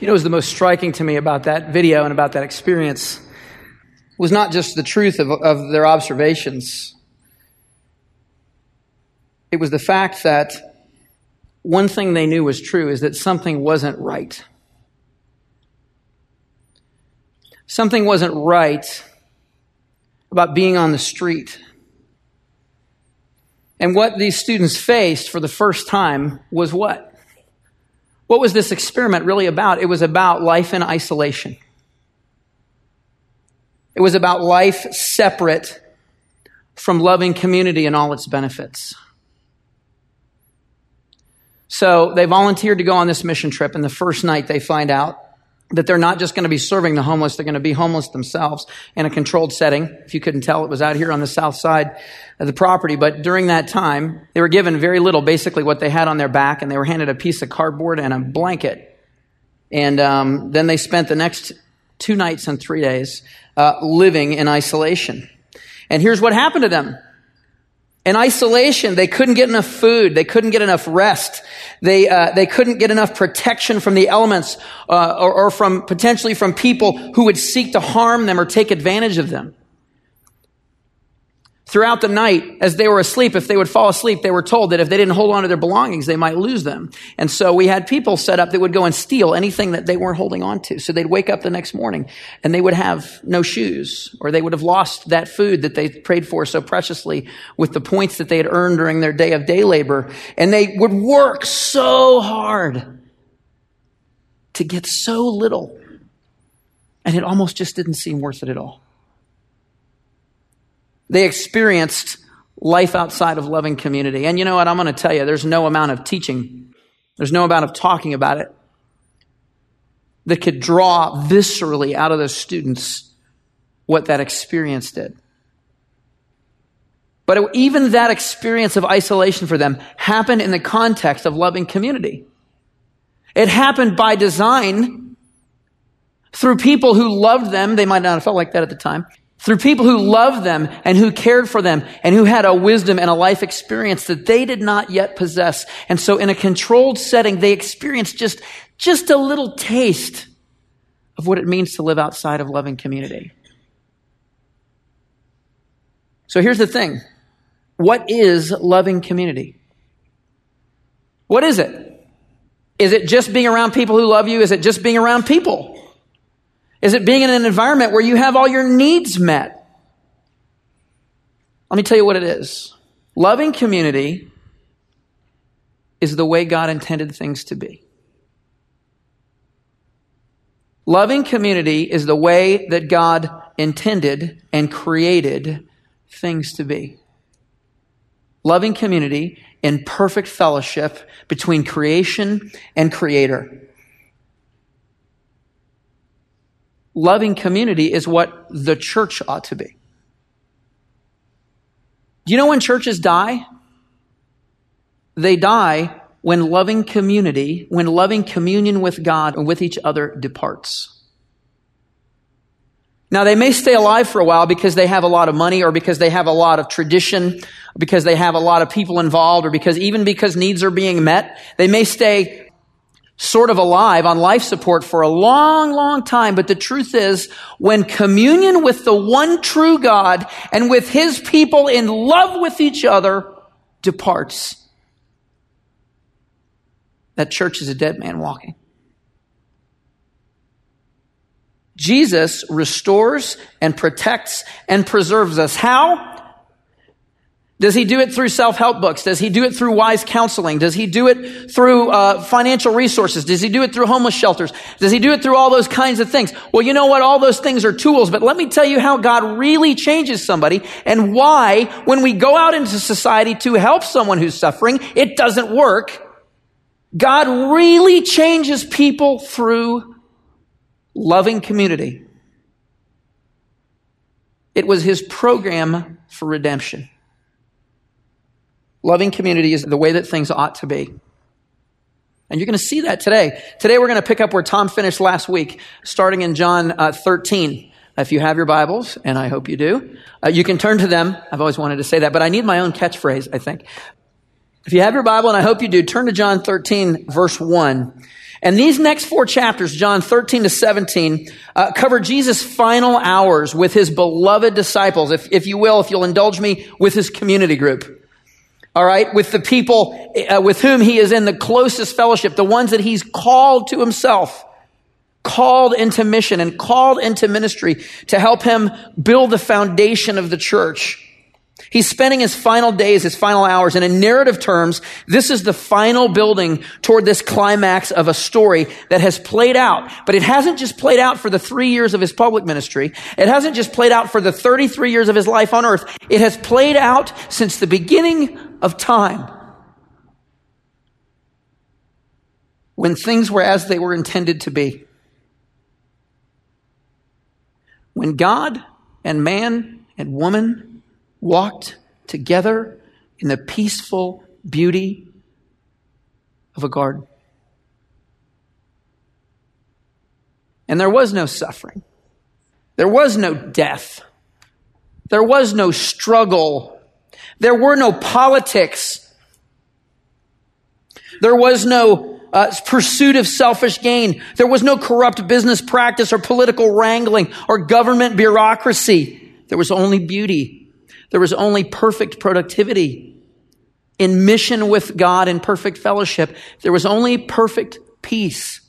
You know, what was the most striking to me about that video and about that experience was not just the truth of, of their observations. It was the fact that one thing they knew was true is that something wasn't right. Something wasn't right about being on the street. And what these students faced for the first time was what? What was this experiment really about? It was about life in isolation. It was about life separate from loving community and all its benefits. So they volunteered to go on this mission trip, and the first night they find out that they're not just going to be serving the homeless, they're going to be homeless themselves in a controlled setting. If you couldn't tell, it was out here on the south side of the property. But during that time, they were given very little, basically what they had on their back, and they were handed a piece of cardboard and a blanket. And um, then they spent the next two nights and three days uh, living in isolation. And here's what happened to them. In isolation, they couldn't get enough food. They couldn't get enough rest. They, uh, they couldn't get enough protection from the elements uh, or, or from potentially from people who would seek to harm them or take advantage of them. Throughout the night, as they were asleep, if they would fall asleep, they were told that if they didn't hold on to their belongings, they might lose them. And so we had people set up that would go and steal anything that they weren't holding on to. So they'd wake up the next morning and they would have no shoes or they would have lost that food that they prayed for so preciously with the points that they had earned during their day of day labor. And they would work so hard to get so little. And it almost just didn't seem worth it at all. They experienced life outside of loving community. And you know what? I'm going to tell you, there's no amount of teaching, there's no amount of talking about it that could draw viscerally out of those students what that experience did. But even that experience of isolation for them happened in the context of loving community. It happened by design through people who loved them. They might not have felt like that at the time through people who loved them and who cared for them and who had a wisdom and a life experience that they did not yet possess. And so in a controlled setting, they experienced just, just a little taste of what it means to live outside of loving community. So here's the thing. What is loving community? What is it? Is it just being around people who love you? Is it just being around people? Is it being in an environment where you have all your needs met? Let me tell you what it is. Loving community is the way God intended things to be. Loving community is the way that God intended and created things to be. Loving community in perfect fellowship between creation and creator. Loving community is what the church ought to be. Do you know when churches die? They die when loving community, when loving communion with God and with each other departs. Now, they may stay alive for a while because they have a lot of money or because they have a lot of tradition, because they have a lot of people involved, or because even because needs are being met. They may stay sort of alive on life support for a long, long time. But the truth is, when communion with the one true God and with his people in love with each other departs, that church is a dead man walking. Jesus restores and protects and preserves us. How? Does he do it through self-help books? Does he do it through wise counseling? Does he do it through uh, financial resources? Does he do it through homeless shelters? Does he do it through all those kinds of things? Well, you know what? All those things are tools, but let me tell you how God really changes somebody and why when we go out into society to help someone who's suffering, it doesn't work. God really changes people through loving community. It was his program for redemption. Loving community is the way that things ought to be. And you're going to see that today. Today we're going to pick up where Tom finished last week, starting in John uh, 13. If you have your Bibles, and I hope you do, uh, you can turn to them. I've always wanted to say that, but I need my own catchphrase, I think. If you have your Bible, and I hope you do, turn to John 13, verse 1. And these next four chapters, John 13 to 17, uh, cover Jesus' final hours with his beloved disciples, if, if you will, if you'll indulge me, with his community group. All right, with the people uh, with whom he is in the closest fellowship, the ones that he's called to himself, called into mission and called into ministry to help him build the foundation of the church. He's spending his final days, his final hours, and in narrative terms, this is the final building toward this climax of a story that has played out. But it hasn't just played out for the three years of his public ministry. It hasn't just played out for the 33 years of his life on earth. It has played out since the beginning of time. When things were as they were intended to be. When God and man and woman walked together in the peaceful beauty of a garden. And there was no suffering. There was no death. There was no struggle. There were no politics. There was no uh, pursuit of selfish gain. There was no corrupt business practice or political wrangling or government bureaucracy. There was only beauty there was only perfect productivity. In mission with God in perfect fellowship, there was only perfect peace.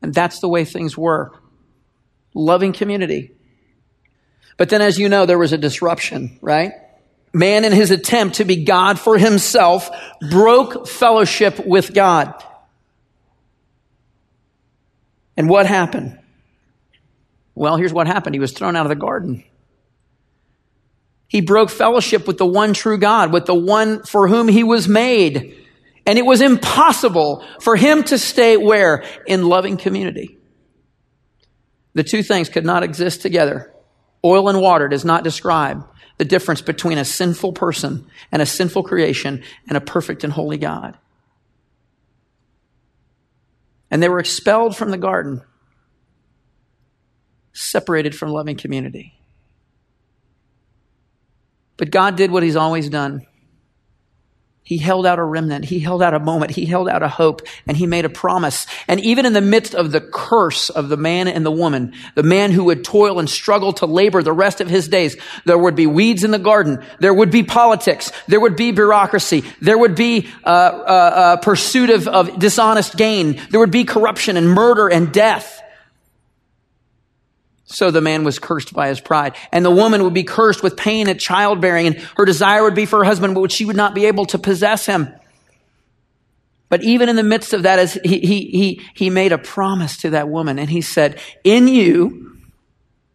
And that's the way things were. Loving community. But then, as you know, there was a disruption, right? Man, in his attempt to be God for himself, broke fellowship with God. And what happened? Well, here's what happened. He was thrown out of the garden. He broke fellowship with the one true God, with the one for whom he was made. And it was impossible for him to stay where? In loving community. The two things could not exist together. Oil and water does not describe the difference between a sinful person and a sinful creation and a perfect and holy God. And they were expelled from the garden, separated from loving community. But God did what He's always done. He held out a remnant. He held out a moment. He held out a hope and he made a promise. And even in the midst of the curse of the man and the woman, the man who would toil and struggle to labor the rest of his days, there would be weeds in the garden. There would be politics. There would be bureaucracy. There would be uh, uh, uh, pursuit of, of dishonest gain. There would be corruption and murder and death. So the man was cursed by his pride. And the woman would be cursed with pain at childbearing, and her desire would be for her husband, but she would not be able to possess him. But even in the midst of that, as he, he, he, he made a promise to that woman, and he said, In you,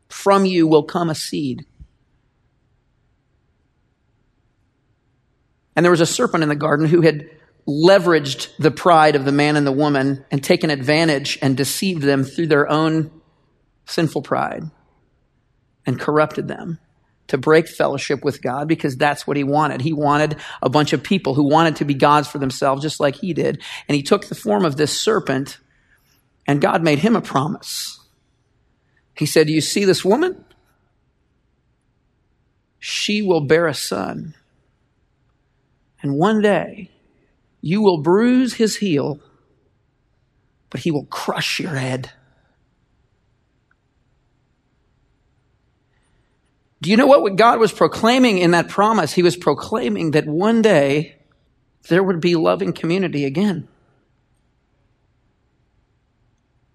from you will come a seed. And there was a serpent in the garden who had leveraged the pride of the man and the woman and taken advantage and deceived them through their own sinful pride and corrupted them to break fellowship with God because that's what he wanted. He wanted a bunch of people who wanted to be gods for themselves just like he did. And he took the form of this serpent and God made him a promise. He said, You see this woman? She will bear a son. And one day you will bruise his heel, but he will crush your head. Do you know what God was proclaiming in that promise? He was proclaiming that one day there would be loving community again.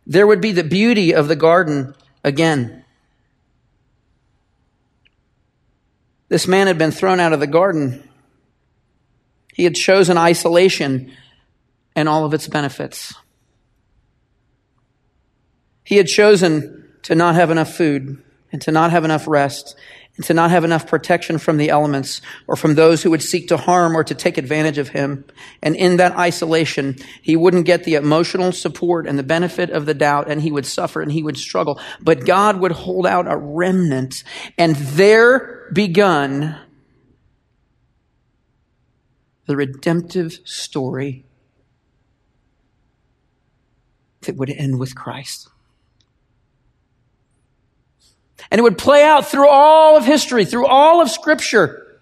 There would be the beauty of the garden again. This man had been thrown out of the garden. He had chosen isolation and all of its benefits. He had chosen to not have enough food and to not have enough rest and to not have enough protection from the elements or from those who would seek to harm or to take advantage of him. And in that isolation, he wouldn't get the emotional support and the benefit of the doubt and he would suffer and he would struggle. But God would hold out a remnant and there begun the redemptive story that would end with Christ. And it would play out through all of history, through all of Scripture.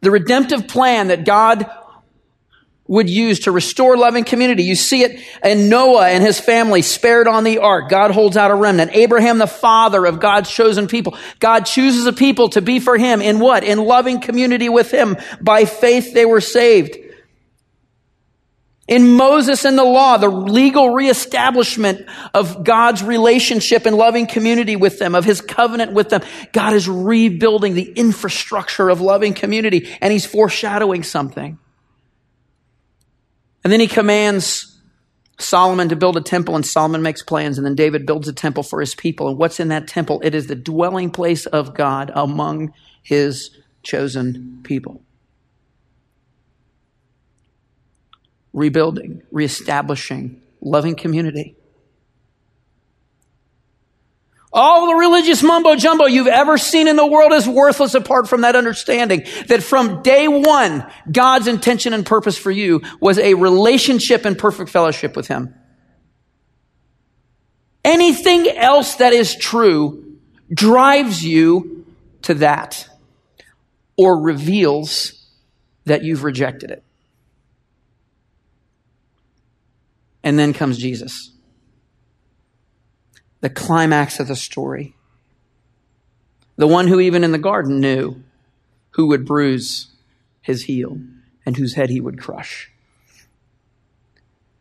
The redemptive plan that God would use to restore loving community. You see it in Noah and his family spared on the ark. God holds out a remnant. Abraham, the father of God's chosen people. God chooses a people to be for him in what? In loving community with him. By faith they were saved. In Moses and the law, the legal reestablishment of God's relationship and loving community with them, of his covenant with them, God is rebuilding the infrastructure of loving community and he's foreshadowing something. And then he commands Solomon to build a temple and Solomon makes plans and then David builds a temple for his people. And what's in that temple? It is the dwelling place of God among his chosen people. Rebuilding, reestablishing, loving community. All the religious mumbo jumbo you've ever seen in the world is worthless apart from that understanding that from day one, God's intention and purpose for you was a relationship and perfect fellowship with Him. Anything else that is true drives you to that or reveals that you've rejected it. And then comes Jesus. The climax of the story. The one who, even in the garden, knew who would bruise his heel and whose head he would crush.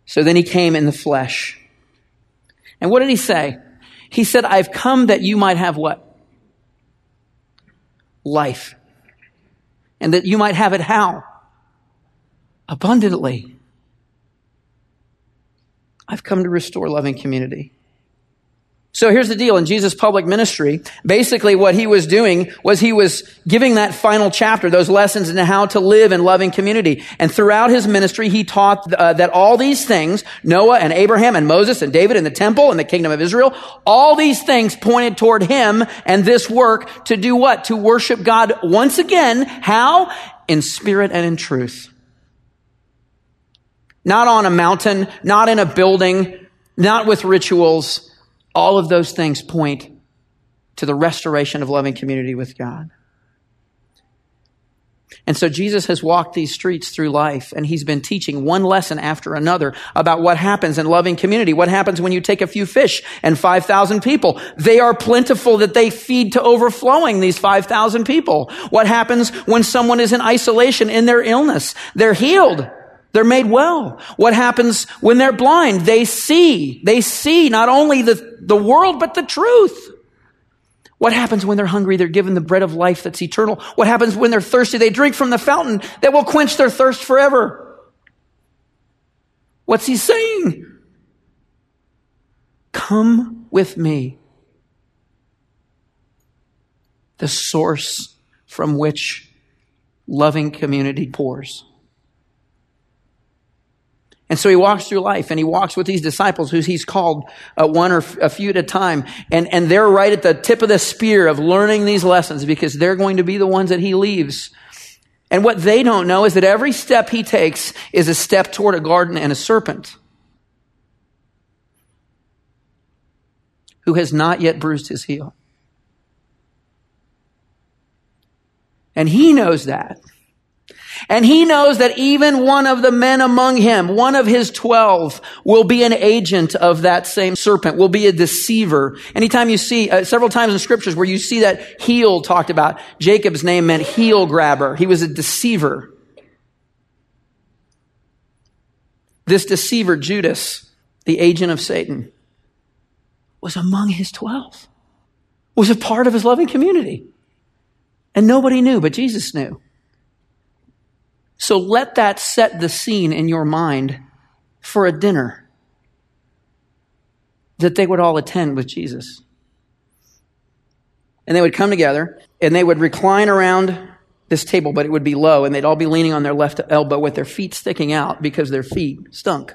So then he came in the flesh. And what did he say? He said, I've come that you might have what? Life. And that you might have it how? Abundantly. I've come to restore loving community. So here's the deal. In Jesus' public ministry, basically what he was doing was he was giving that final chapter, those lessons in how to live in loving community. And throughout his ministry, he taught uh, that all these things, Noah and Abraham and Moses and David and the temple and the kingdom of Israel, all these things pointed toward him and this work to do what? To worship God once again. How? In spirit and in truth. Not on a mountain, not in a building, not with rituals. All of those things point to the restoration of loving community with God. And so Jesus has walked these streets through life and he's been teaching one lesson after another about what happens in loving community. What happens when you take a few fish and 5,000 people? They are plentiful that they feed to overflowing these 5,000 people. What happens when someone is in isolation in their illness? They're healed. They're made well. What happens when they're blind? They see. They see not only the, the world, but the truth. What happens when they're hungry? They're given the bread of life that's eternal. What happens when they're thirsty? They drink from the fountain that will quench their thirst forever. What's he saying? Come with me. The source from which loving community pours. And so he walks through life and he walks with these disciples who he's called uh, one or f- a few at a time. And, and they're right at the tip of the spear of learning these lessons because they're going to be the ones that he leaves. And what they don't know is that every step he takes is a step toward a garden and a serpent who has not yet bruised his heel. And he knows that. And he knows that even one of the men among him, one of his twelve, will be an agent of that same serpent, will be a deceiver. Anytime you see, uh, several times in scriptures where you see that heel talked about, Jacob's name meant heel grabber. He was a deceiver. This deceiver, Judas, the agent of Satan, was among his twelve, was a part of his loving community. And nobody knew, but Jesus knew. So let that set the scene in your mind for a dinner that they would all attend with Jesus. And they would come together and they would recline around this table, but it would be low, and they'd all be leaning on their left elbow with their feet sticking out because their feet stunk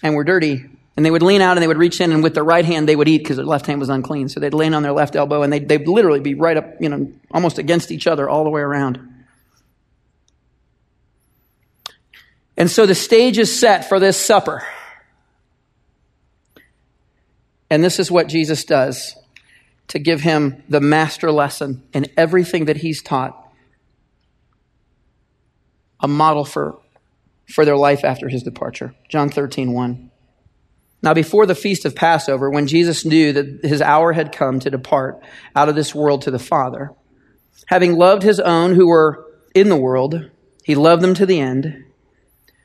and were dirty. And they would lean out and they would reach in, and with their right hand they would eat because their left hand was unclean. So they'd lean on their left elbow and they'd, they'd literally be right up, you know, almost against each other all the way around. And so the stage is set for this supper. And this is what Jesus does to give him the master lesson in everything that he's taught a model for, for their life after his departure. John 13, 1. Now, before the feast of Passover, when Jesus knew that his hour had come to depart out of this world to the Father, having loved his own who were in the world, he loved them to the end.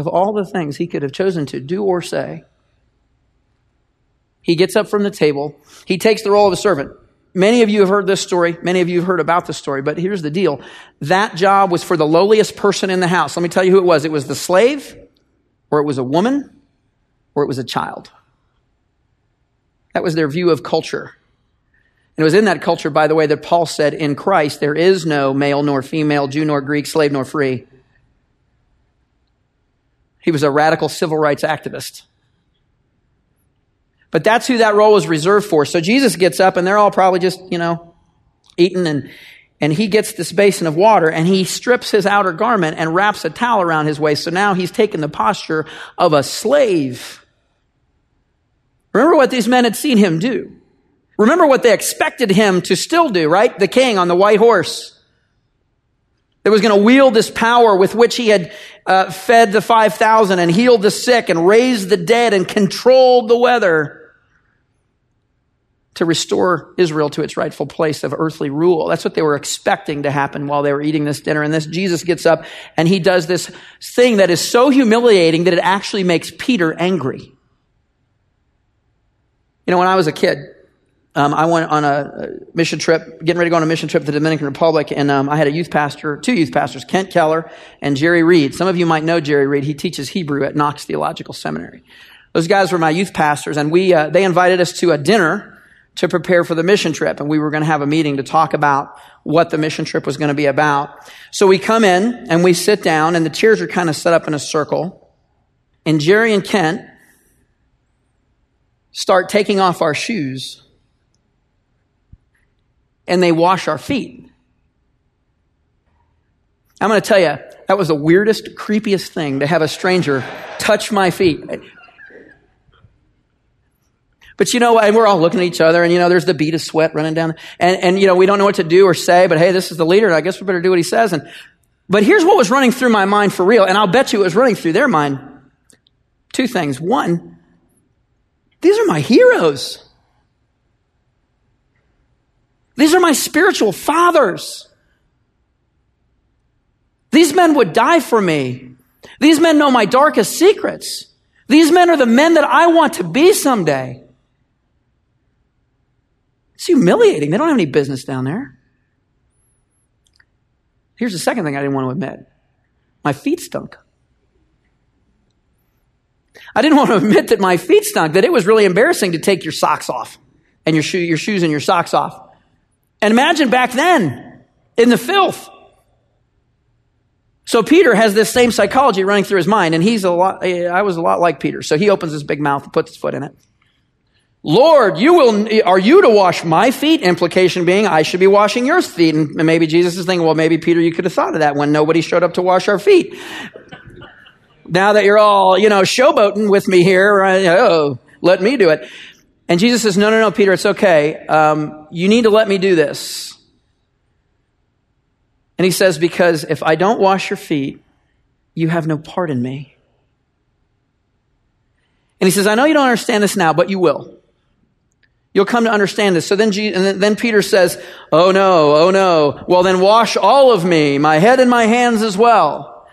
Of all the things he could have chosen to do or say, he gets up from the table. He takes the role of a servant. Many of you have heard this story. Many of you have heard about this story, but here's the deal. That job was for the lowliest person in the house. Let me tell you who it was. It was the slave, or it was a woman, or it was a child. That was their view of culture. And it was in that culture, by the way, that Paul said, in Christ, there is no male nor female, Jew nor Greek, slave nor free. He was a radical civil rights activist. But that's who that role was reserved for. So Jesus gets up and they're all probably just, you know, eating and, and he gets this basin of water and he strips his outer garment and wraps a towel around his waist. So now he's taken the posture of a slave. Remember what these men had seen him do. Remember what they expected him to still do, right? The king on the white horse that was going to wield this power with which he had uh, fed the 5,000 and healed the sick and raised the dead and controlled the weather to restore Israel to its rightful place of earthly rule. That's what they were expecting to happen while they were eating this dinner. And this Jesus gets up and he does this thing that is so humiliating that it actually makes Peter angry. You know, when I was a kid, um, I went on a mission trip, getting ready to go on a mission trip to the Dominican Republic, and um, I had a youth pastor, two youth pastors, Kent Keller and Jerry Reed. Some of you might know Jerry Reed. He teaches Hebrew at Knox Theological Seminary. Those guys were my youth pastors, and we uh, they invited us to a dinner to prepare for the mission trip. And we were going to have a meeting to talk about what the mission trip was going to be about. So we come in and we sit down and the chairs are kind of set up in a circle. And Jerry and Kent start taking off our shoes and they wash our feet. I'm going to tell you, that was the weirdest, creepiest thing to have a stranger touch my feet. But you know, and we're all looking at each other and you know, there's the bead of sweat running down and, and you know, we don't know what to do or say, but hey, this is the leader and I guess we better do what he says. And, but here's what was running through my mind for real. And I'll bet you it was running through their mind. Two things. One, these are my heroes. These are my spiritual fathers. These men would die for me. These men know my darkest secrets. These men are the men that I want to be someday. It's humiliating. They don't have any business down there. Here's the second thing I didn't want to admit my feet stunk. I didn't want to admit that my feet stunk, that it was really embarrassing to take your socks off and your, shoe, your shoes and your socks off. And imagine back then in the filth. So Peter has this same psychology running through his mind, and he's a lot, eh, I was a lot like Peter. So he opens his big mouth and puts his foot in it. Lord, you will, are you to wash my feet? Implication being, I should be washing your feet. And maybe Jesus is thinking, well, maybe Peter, you could have thought of that when nobody showed up to wash our feet. now that you're all, you know, showboating with me here, oh, let me do it. And Jesus says, no, no, no, Peter, it's okay. Um, you need to let me do this. And he says, because if I don't wash your feet, you have no part in me. And he says, I know you don't understand this now, but you will. You'll come to understand this. So then, and then Peter says, Oh no, oh no. Well, then wash all of me, my head and my hands as well.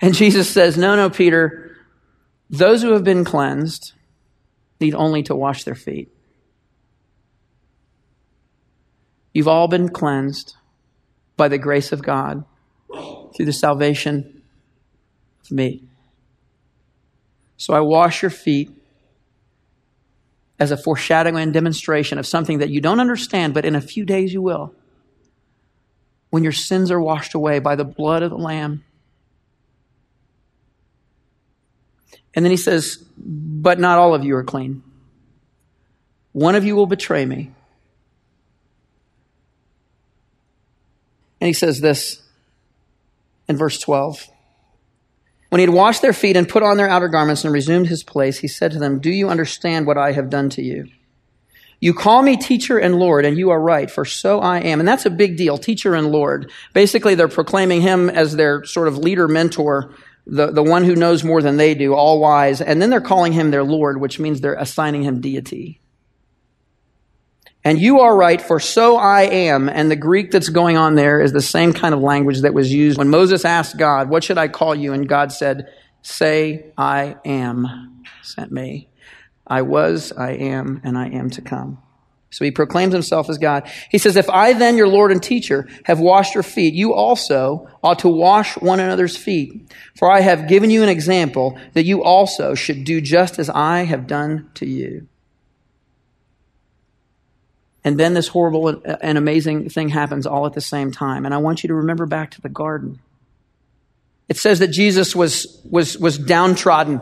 And Jesus says, No, no, Peter. Those who have been cleansed need only to wash their feet. You've all been cleansed by the grace of God through the salvation of me. So I wash your feet as a foreshadowing and demonstration of something that you don't understand, but in a few days you will. when your sins are washed away by the blood of the Lamb. And then he says, But not all of you are clean. One of you will betray me. And he says this in verse 12. When he had washed their feet and put on their outer garments and resumed his place, he said to them, Do you understand what I have done to you? You call me teacher and Lord, and you are right, for so I am. And that's a big deal, teacher and Lord. Basically, they're proclaiming him as their sort of leader mentor, the, the one who knows more than they do, all wise. And then they're calling him their Lord, which means they're assigning him deity. And you are right, for so I am. And the Greek that's going on there is the same kind of language that was used when Moses asked God, What should I call you? And God said, Say, I am sent me. I was, I am, and I am to come. So he proclaims himself as God. He says, If I then, your Lord and teacher, have washed your feet, you also ought to wash one another's feet. For I have given you an example that you also should do just as I have done to you. And then this horrible and amazing thing happens all at the same time. And I want you to remember back to the garden. It says that Jesus was, was, was downtrodden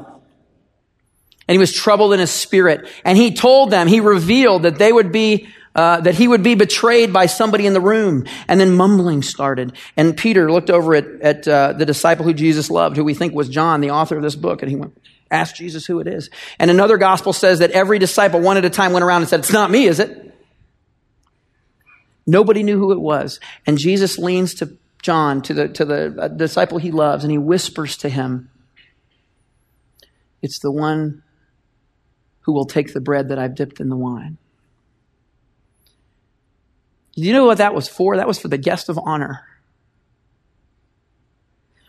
and he was troubled in his spirit. And he told them, he revealed that they would be, uh, that he would be betrayed by somebody in the room. And then mumbling started. And Peter looked over at, at uh, the disciple who Jesus loved, who we think was John, the author of this book, and he went, Ask Jesus who it is. And another gospel says that every disciple one at a time went around and said, it's not me, is it? Nobody knew who it was. And Jesus leans to John, to the, to the uh, disciple he loves, and he whispers to him, It's the one who will take the bread that I've dipped in the wine. Do you know what that was for? That was for the guest of honor.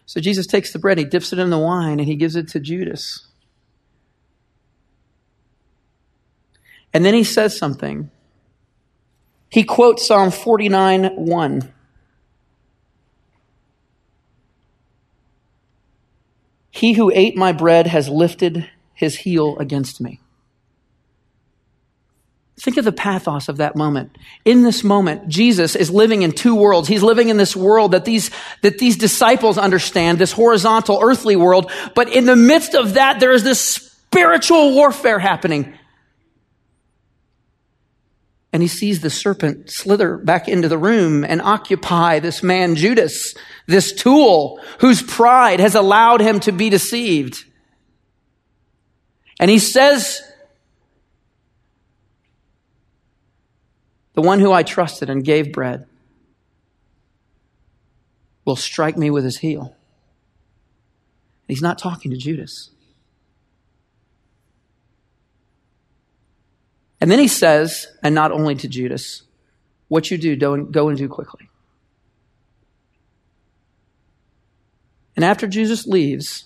So Jesus takes the bread, he dips it in the wine, and he gives it to Judas. And then he says something he quotes Psalm 49 1. He who ate my bread has lifted his heel against me. Think of the pathos of that moment. In this moment, Jesus is living in two worlds. He's living in this world that these, that these disciples understand, this horizontal earthly world. But in the midst of that, there is this spiritual warfare happening and he sees the serpent slither back into the room and occupy this man Judas, this tool whose pride has allowed him to be deceived. And he says, The one who I trusted and gave bread will strike me with his heel. He's not talking to Judas. And then he says, and not only to Judas, what you do, don't go and do quickly. And after Jesus leaves,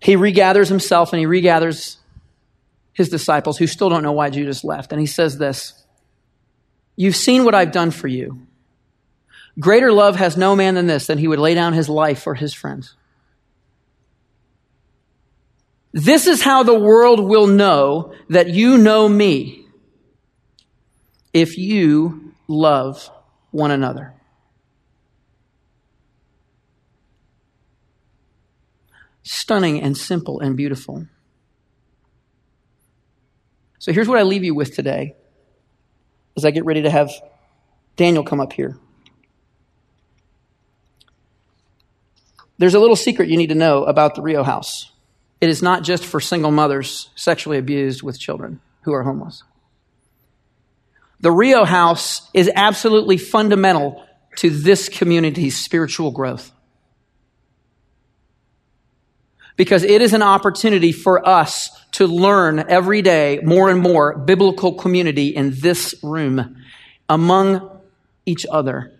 he regathers himself and he regathers his disciples who still don't know why Judas left. And he says this You've seen what I've done for you. Greater love has no man than this, than he would lay down his life for his friends. This is how the world will know that you know me if you love one another. Stunning and simple and beautiful. So here's what I leave you with today as I get ready to have Daniel come up here. There's a little secret you need to know about the Rio house. It is not just for single mothers sexually abused with children who are homeless. The Rio House is absolutely fundamental to this community's spiritual growth. Because it is an opportunity for us to learn every day more and more biblical community in this room among each other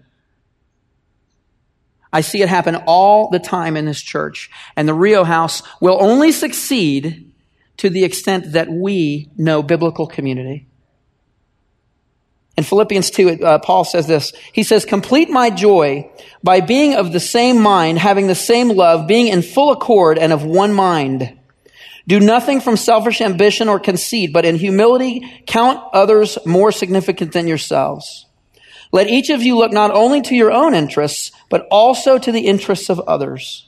I see it happen all the time in this church. And the Rio House will only succeed to the extent that we know biblical community. In Philippians 2, uh, Paul says this. He says, complete my joy by being of the same mind, having the same love, being in full accord and of one mind. Do nothing from selfish ambition or conceit, but in humility count others more significant than yourselves. Let each of you look not only to your own interests, but also to the interests of others.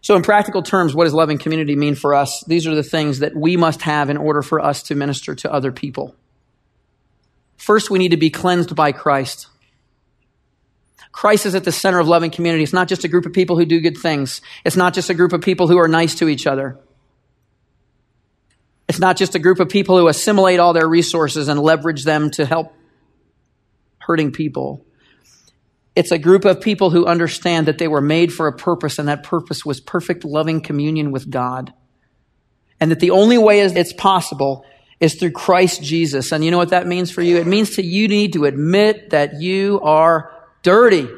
So, in practical terms, what does loving community mean for us? These are the things that we must have in order for us to minister to other people. First, we need to be cleansed by Christ. Christ is at the center of loving community. It's not just a group of people who do good things. It's not just a group of people who are nice to each other. It's not just a group of people who assimilate all their resources and leverage them to help hurting people. It's a group of people who understand that they were made for a purpose, and that purpose was perfect, loving communion with God. And that the only way it's possible is through Christ Jesus. And you know what that means for you? It means to you need to admit that you are dirty.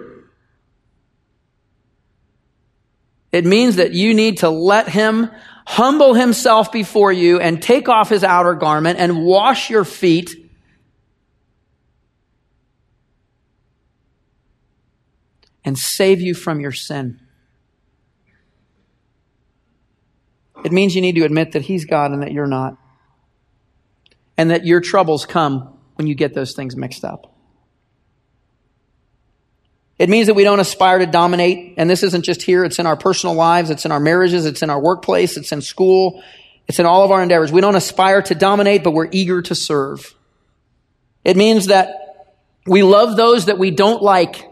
It means that you need to let Him humble Himself before you and take off His outer garment and wash your feet and save you from your sin. It means you need to admit that He's God and that you're not. And that your troubles come when you get those things mixed up. It means that we don't aspire to dominate. And this isn't just here, it's in our personal lives, it's in our marriages, it's in our workplace, it's in school, it's in all of our endeavors. We don't aspire to dominate, but we're eager to serve. It means that we love those that we don't like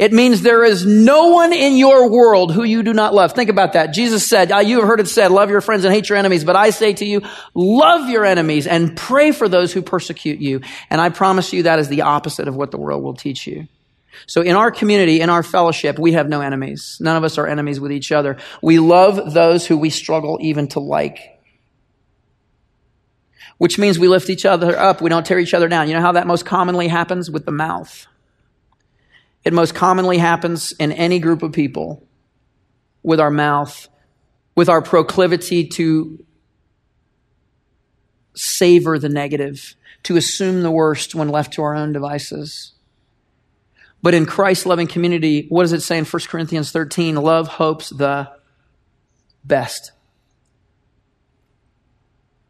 it means there is no one in your world who you do not love. Think about that. Jesus said, ah, you have heard it said, love your friends and hate your enemies. But I say to you, love your enemies and pray for those who persecute you. And I promise you that is the opposite of what the world will teach you. So in our community, in our fellowship, we have no enemies. None of us are enemies with each other. We love those who we struggle even to like. Which means we lift each other up. We don't tear each other down. You know how that most commonly happens? With the mouth. It most commonly happens in any group of people with our mouth, with our proclivity to savor the negative, to assume the worst when left to our own devices. But in Christ loving community, what does it say in 1 Corinthians 13? Love hopes the best.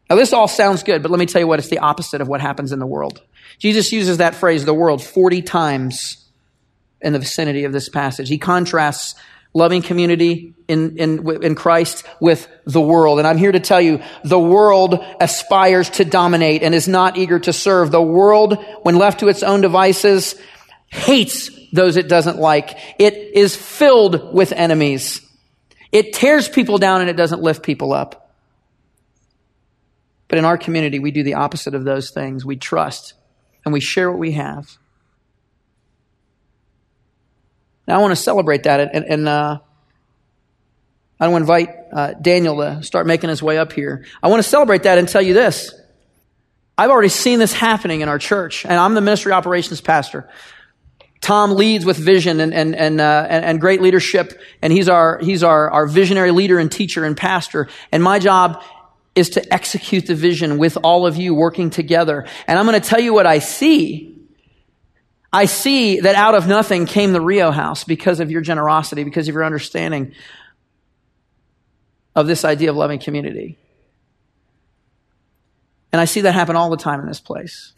Now, this all sounds good, but let me tell you what it's the opposite of what happens in the world. Jesus uses that phrase, the world, 40 times in the vicinity of this passage. He contrasts loving community in, in, in Christ with the world. And I'm here to tell you, the world aspires to dominate and is not eager to serve. The world, when left to its own devices, hates those it doesn't like. It is filled with enemies. It tears people down and it doesn't lift people up. But in our community, we do the opposite of those things. We trust and we share what we have. I want to celebrate that, and, and uh, I want to invite uh, Daniel to start making his way up here. I want to celebrate that and tell you this. I've already seen this happening in our church, and I'm the ministry operations pastor. Tom leads with vision and, and, and, uh, and, and, great leadership, and he's, our, he's our, our visionary leader and teacher and pastor. And my job is to execute the vision with all of you working together. And I'm going to tell you what I see I see that out of nothing came the Rio house because of your generosity, because of your understanding of this idea of loving community. And I see that happen all the time in this place.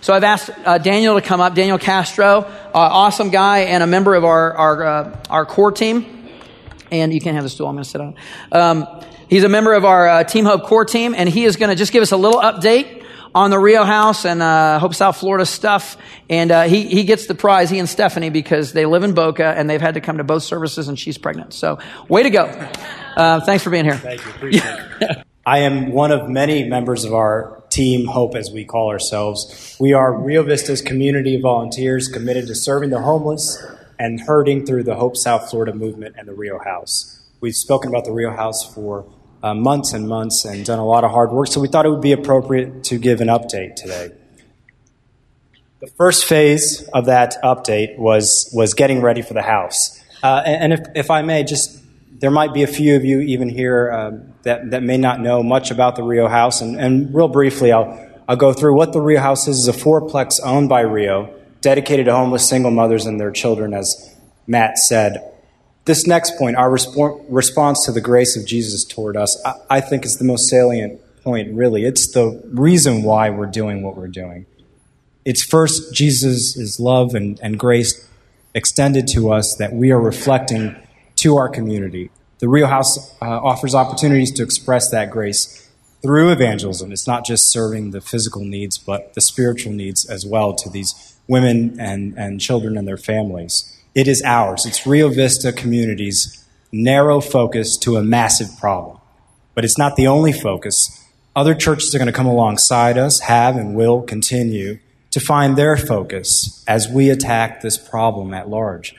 So I've asked uh, Daniel to come up, Daniel Castro, uh, awesome guy and a member of our, our, uh, our core team. And you can't have the stool, I'm going to sit on um, he's a member of our uh, Team Hope core team, and he is going to just give us a little update on the Rio House and uh, Hope South Florida stuff. And uh, he, he gets the prize, he and Stephanie, because they live in Boca and they've had to come to both services and she's pregnant. So, way to go. Uh, thanks for being here. Thank you. Appreciate it. I am one of many members of our team, Hope, as we call ourselves. We are Rio Vista's community of volunteers committed to serving the homeless and hurting through the Hope South Florida movement and the Rio House. We've spoken about the Rio House for uh, months and months and done a lot of hard work, so we thought it would be appropriate to give an update today. The first phase of that update was, was getting ready for the house. Uh, and, and if, if I may, just there might be a few of you even here um, that, that may not know much about the Rio House. And, and real briefly, I'll, I'll go through what the Rio House is. is a fourplex owned by Rio, dedicated to homeless single mothers and their children, as Matt said. This next point, our resp- response to the grace of Jesus toward us, I, I think is the most salient point, really. It's the reason why we're doing what we're doing. It's first Jesus' love and, and grace extended to us that we are reflecting to our community. The Rio House uh, offers opportunities to express that grace through evangelism. It's not just serving the physical needs, but the spiritual needs as well to these women and, and children and their families. It is ours. It's Rio Vista community's narrow focus to a massive problem. But it's not the only focus. Other churches are going to come alongside us, have and will continue to find their focus as we attack this problem at large.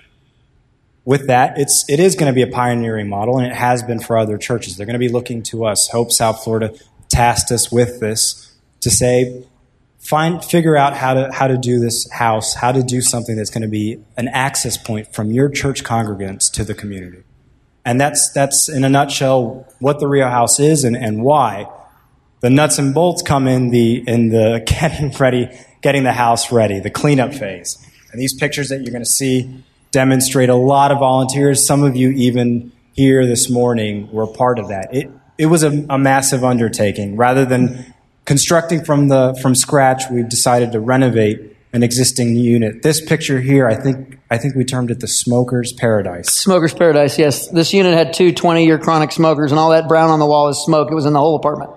With that, it's, it is going to be a pioneering model, and it has been for other churches. They're going to be looking to us. Hope South Florida tasked us with this to say, find, figure out how to, how to do this house, how to do something that's going to be an access point from your church congregants to the community. And that's, that's in a nutshell what the Rio House is and, and why. The nuts and bolts come in the, in the getting ready getting the house ready, the cleanup phase. And these pictures that you're going to see demonstrate a lot of volunteers. Some of you, even here this morning, were part of that. It, it was a, a massive undertaking. Rather than constructing from, the, from scratch, we've decided to renovate an existing unit. This picture here, I think, I think we termed it the smoker's paradise. Smoker's paradise, yes. This unit had two 20 year chronic smokers, and all that brown on the wall is smoke. It was in the whole apartment.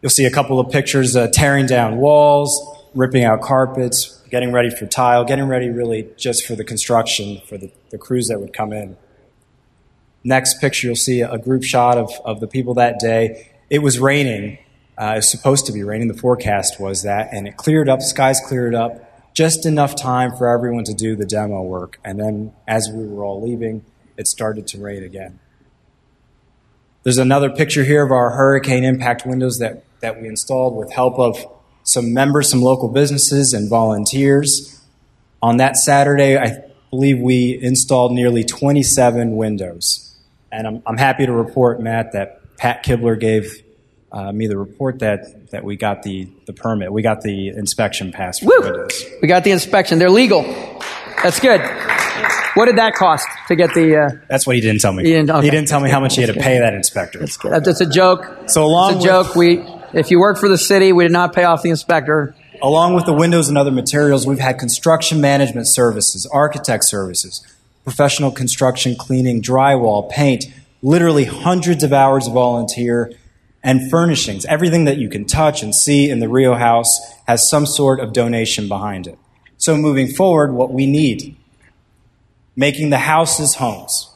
You'll see a couple of pictures uh, tearing down walls, ripping out carpets, getting ready for tile, getting ready really just for the construction, for the, the crews that would come in. Next picture, you'll see a group shot of, of the people that day. It was raining. Uh, was supposed to be raining. The forecast was that. And it cleared up, skies cleared up, just enough time for everyone to do the demo work. And then as we were all leaving, it started to rain again. There's another picture here of our hurricane impact windows that that we installed with help of some members, some local businesses, and volunteers. On that Saturday, I believe we installed nearly 27 windows. And I'm, I'm happy to report, Matt, that Pat Kibler gave uh, me the report that, that we got the, the permit. We got the inspection pass for Woo! We got the inspection. They're legal. That's good. What did that cost to get the? Uh, That's what he didn't tell me. He didn't- okay. he didn't tell me how much he had to pay that inspector. That's, good. that's a joke. So along it's a with- joke. We, if you work for the city, we did not pay off the inspector. Along with the windows and other materials, we've had construction management services, architect services, professional construction cleaning, drywall, paint, literally hundreds of hours of volunteer and furnishings. Everything that you can touch and see in the Rio house has some sort of donation behind it. So moving forward, what we need, making the houses homes.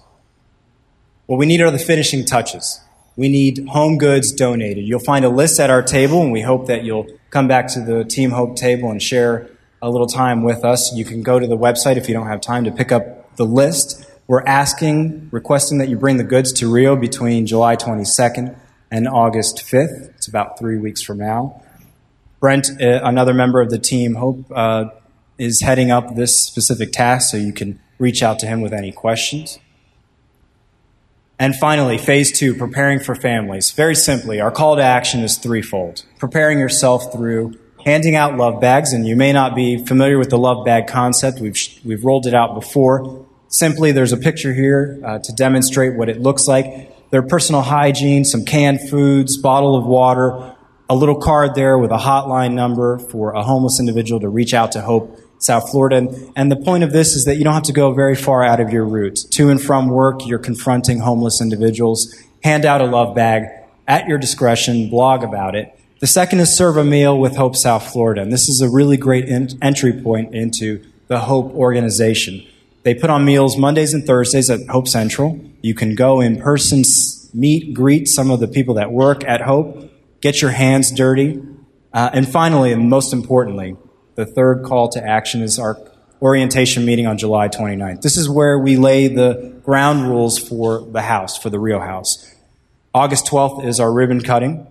What we need are the finishing touches. We need home goods donated. You'll find a list at our table, and we hope that you'll come back to the Team Hope table and share a little time with us. You can go to the website if you don't have time to pick up the list. We're asking, requesting that you bring the goods to Rio between July 22nd and August 5th. It's about three weeks from now. Brent, uh, another member of the team, Hope, uh, is heading up this specific task, so you can reach out to him with any questions. And finally, phase two, preparing for families. Very simply, our call to action is threefold. Preparing yourself through handing out love bags, and you may not be familiar with the love bag concept. We've, we've rolled it out before. Simply, there's a picture here uh, to demonstrate what it looks like. Their personal hygiene, some canned foods, bottle of water, a little card there with a hotline number for a homeless individual to reach out to Hope South Florida. And, and the point of this is that you don't have to go very far out of your route. To and from work, you're confronting homeless individuals. Hand out a love bag at your discretion, blog about it. The second is serve a meal with Hope South Florida. And this is a really great in- entry point into the Hope organization. They put on meals Mondays and Thursdays at Hope Central. You can go in person, meet, greet some of the people that work at Hope, get your hands dirty. Uh, and finally, and most importantly, the third call to action is our orientation meeting on July 29th. This is where we lay the ground rules for the house, for the Rio house. August 12th is our ribbon cutting,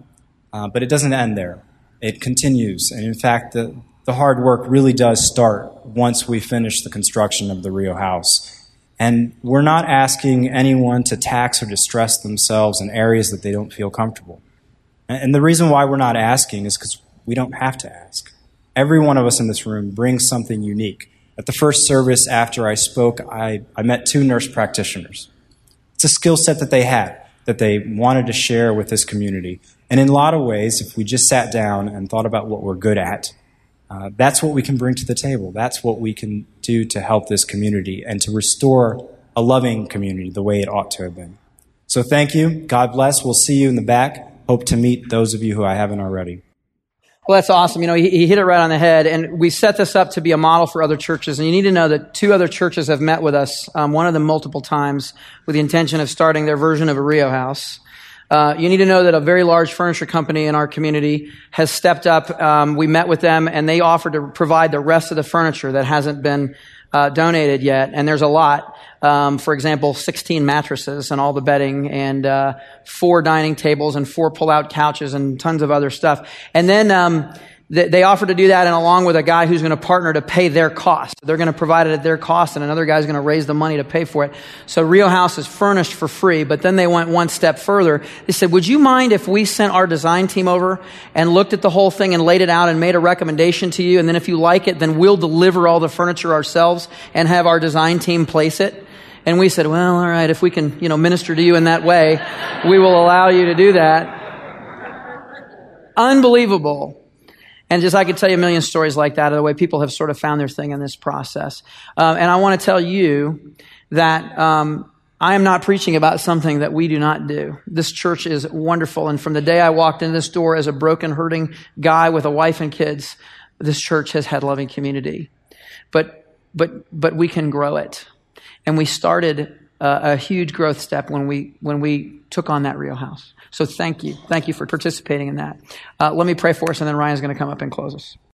uh, but it doesn't end there. It continues. And in fact, the, the hard work really does start once we finish the construction of the Rio house. And we're not asking anyone to tax or distress themselves in areas that they don't feel comfortable. And the reason why we're not asking is because we don't have to ask. Every one of us in this room brings something unique. At the first service after I spoke, I, I met two nurse practitioners. It's a skill set that they had that they wanted to share with this community. And in a lot of ways, if we just sat down and thought about what we're good at, uh, that's what we can bring to the table. That's what we can do to help this community and to restore a loving community the way it ought to have been. So thank you. God bless. We'll see you in the back. Hope to meet those of you who I haven't already. Well, that's awesome. You know, he, he, hit it right on the head, and we set this up to be a model for other churches. And you need to know that two other churches have met with us, um, one of them multiple times, with the intention of starting their version of a Rio house. Uh, you need to know that a very large furniture company in our community has stepped up. Um, we met with them, and they offered to provide the rest of the furniture that hasn't been uh, donated yet, and there's a lot. Um, for example, 16 mattresses and all the bedding, and uh, four dining tables, and four pull-out couches, and tons of other stuff. And then um, they offer to do that and along with a guy who's going to partner to pay their cost. They're going to provide it at their cost and another guy's going to raise the money to pay for it. So Rio House is furnished for free, but then they went one step further. They said, would you mind if we sent our design team over and looked at the whole thing and laid it out and made a recommendation to you? And then if you like it, then we'll deliver all the furniture ourselves and have our design team place it. And we said, well, all right, if we can, you know, minister to you in that way, we will allow you to do that. Unbelievable. And just I could tell you a million stories like that of the way people have sort of found their thing in this process. Um, and I want to tell you that um, I am not preaching about something that we do not do. This church is wonderful. And from the day I walked in this door as a broken, hurting guy with a wife and kids, this church has had loving community. But, but, but we can grow it. And we started a huge growth step when we, when we took on that Rio house. So thank you. Thank you for participating in that. Uh, let me pray for us, and then Ryan's going to come up and close us.